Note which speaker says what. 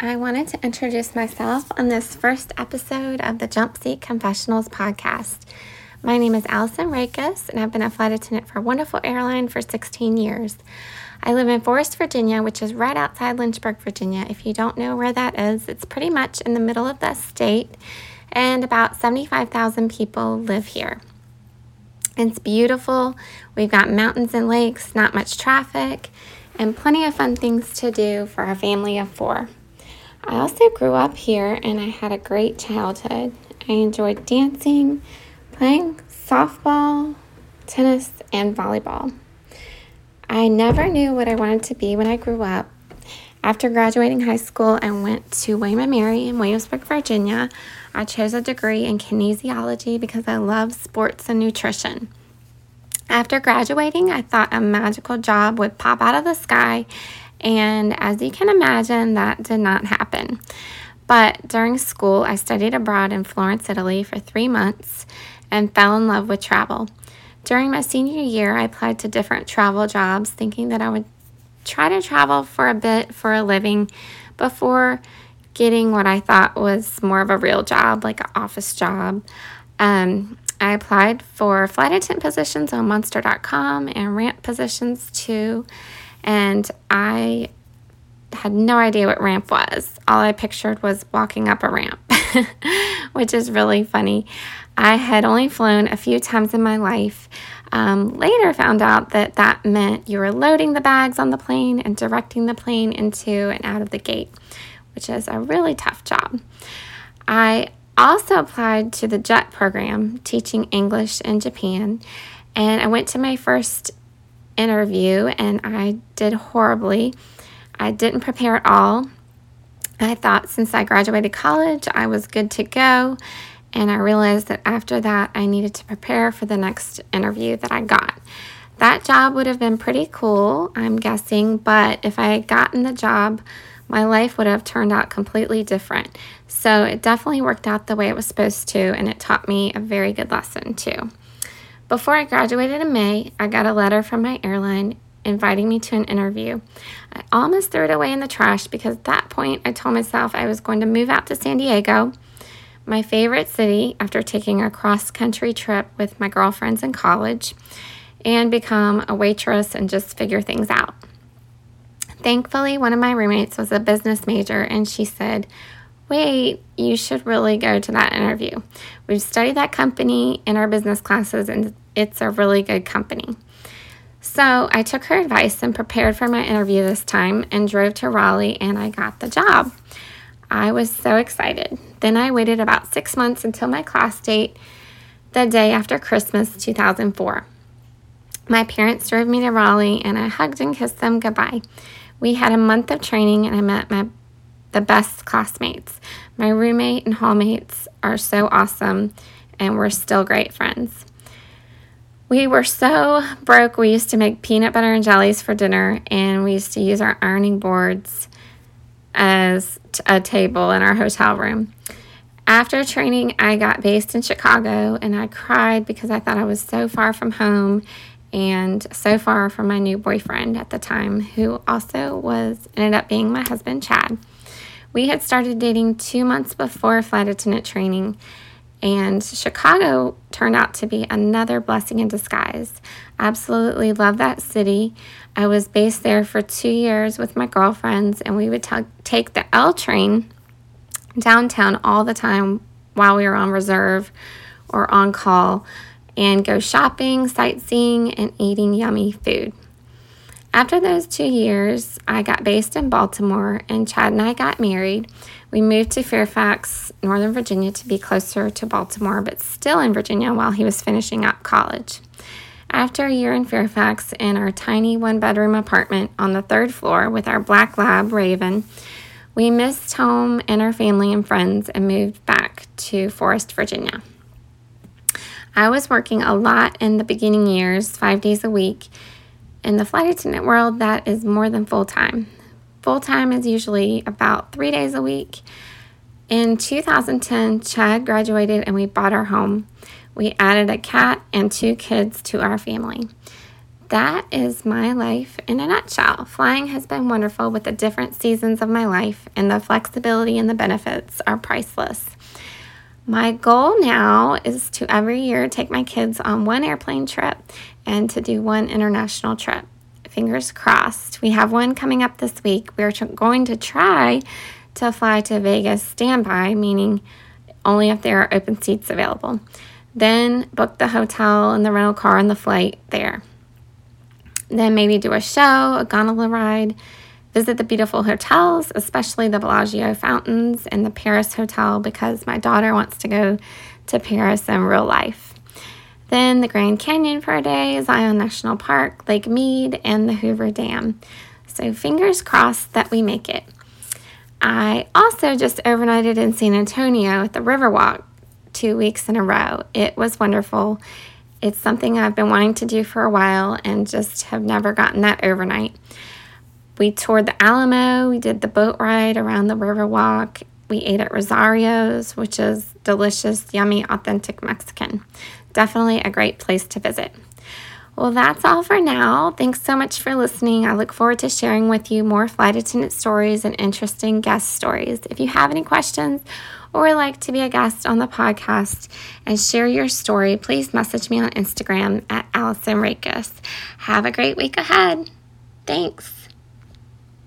Speaker 1: I wanted to introduce myself on this first episode of the Jump Seat Confessionals podcast. My name is Allison Rakes, and I've been a flight attendant for a wonderful airline for 16 years. I live in Forest, Virginia, which is right outside Lynchburg, Virginia. If you don't know where that is, it's pretty much in the middle of the state, and about 75,000 people live here. It's beautiful. We've got mountains and lakes, not much traffic, and plenty of fun things to do for a family of four. I also grew up here and I had a great childhood. I enjoyed dancing, playing softball, tennis, and volleyball. I never knew what I wanted to be when I grew up. After graduating high school, I went to William Mary in Williamsburg, Virginia. I chose a degree in kinesiology because I love sports and nutrition. After graduating, I thought a magical job would pop out of the sky and as you can imagine, that did not happen. But during school, I studied abroad in Florence, Italy for three months and fell in love with travel. During my senior year, I applied to different travel jobs, thinking that I would try to travel for a bit for a living before getting what I thought was more of a real job, like an office job. Um, I applied for flight attendant positions on monster.com and ramp positions too. And I had no idea what ramp was. All I pictured was walking up a ramp, which is really funny. I had only flown a few times in my life. Um, later, found out that that meant you were loading the bags on the plane and directing the plane into and out of the gate, which is a really tough job. I also applied to the JET program, teaching English in Japan, and I went to my first interview and I did horribly. I didn't prepare at all. I thought since I graduated college, I was good to go. And I realized that after that, I needed to prepare for the next interview that I got. That job would have been pretty cool, I'm guessing, but if I had gotten the job, my life would have turned out completely different. So it definitely worked out the way it was supposed to, and it taught me a very good lesson too. Before I graduated in May, I got a letter from my airline inviting me to an interview. I almost threw it away in the trash because at that point I told myself I was going to move out to San Diego, my favorite city, after taking a cross country trip with my girlfriends in college, and become a waitress and just figure things out. Thankfully, one of my roommates was a business major and she said, wait, you should really go to that interview. We've studied that company in our business classes, and it's a really good company. So I took her advice and prepared for my interview this time and drove to Raleigh, and I got the job. I was so excited. Then I waited about six months until my class date, the day after Christmas 2004. My parents drove me to Raleigh, and I hugged and kissed them goodbye. We had a month of training, and I met my the best classmates. My roommate and hallmates are so awesome, and we're still great friends. We were so broke, we used to make peanut butter and jellies for dinner, and we used to use our ironing boards as a table in our hotel room. After training, I got based in Chicago and I cried because I thought I was so far from home and so far from my new boyfriend at the time, who also was ended up being my husband, Chad. We had started dating two months before flight attendant training, and Chicago turned out to be another blessing in disguise. Absolutely love that city. I was based there for two years with my girlfriends, and we would t- take the L train downtown all the time while we were on reserve or on call and go shopping, sightseeing, and eating yummy food. After those two years, I got based in Baltimore and Chad and I got married. We moved to Fairfax, Northern Virginia to be closer to Baltimore, but still in Virginia while he was finishing up college. After a year in Fairfax in our tiny one bedroom apartment on the third floor with our black lab, Raven, we missed home and our family and friends and moved back to Forest, Virginia. I was working a lot in the beginning years, five days a week in the flight attendant world, that is more than full time. Full time is usually about three days a week. In 2010, Chad graduated and we bought our home. We added a cat and two kids to our family. that is my life in a nutshell. Flying has been wonderful with the different seasons of my life, and the flexibility and the benefits are priceless. My goal now is to every year take my kids on one airplane trip and to do one international trip. Fingers crossed. We have one coming up this week. We're going to try to fly to Vegas standby, meaning only if there are open seats available. Then book the hotel and the rental car and the flight there. Then maybe do a show, a gondola ride, visit the beautiful hotels, especially the Bellagio fountains and the Paris Hotel, because my daughter wants to go to Paris in real life. Then the Grand Canyon for a day, Zion National Park, Lake Mead, and the Hoover Dam. So fingers crossed that we make it. I also just overnighted in San Antonio at the Riverwalk two weeks in a row. It was wonderful it's something I've been wanting to do for a while and just have never gotten that overnight. We toured the Alamo, we did the boat ride around the Riverwalk, we ate at Rosario's, which is delicious, yummy, authentic Mexican. Definitely a great place to visit. Well, that's all for now. Thanks so much for listening. I look forward to sharing with you more flight attendant stories and interesting guest stories. If you have any questions or like to be a guest on the podcast and share your story, please message me on Instagram at Allison Rakes. Have a great week ahead. Thanks.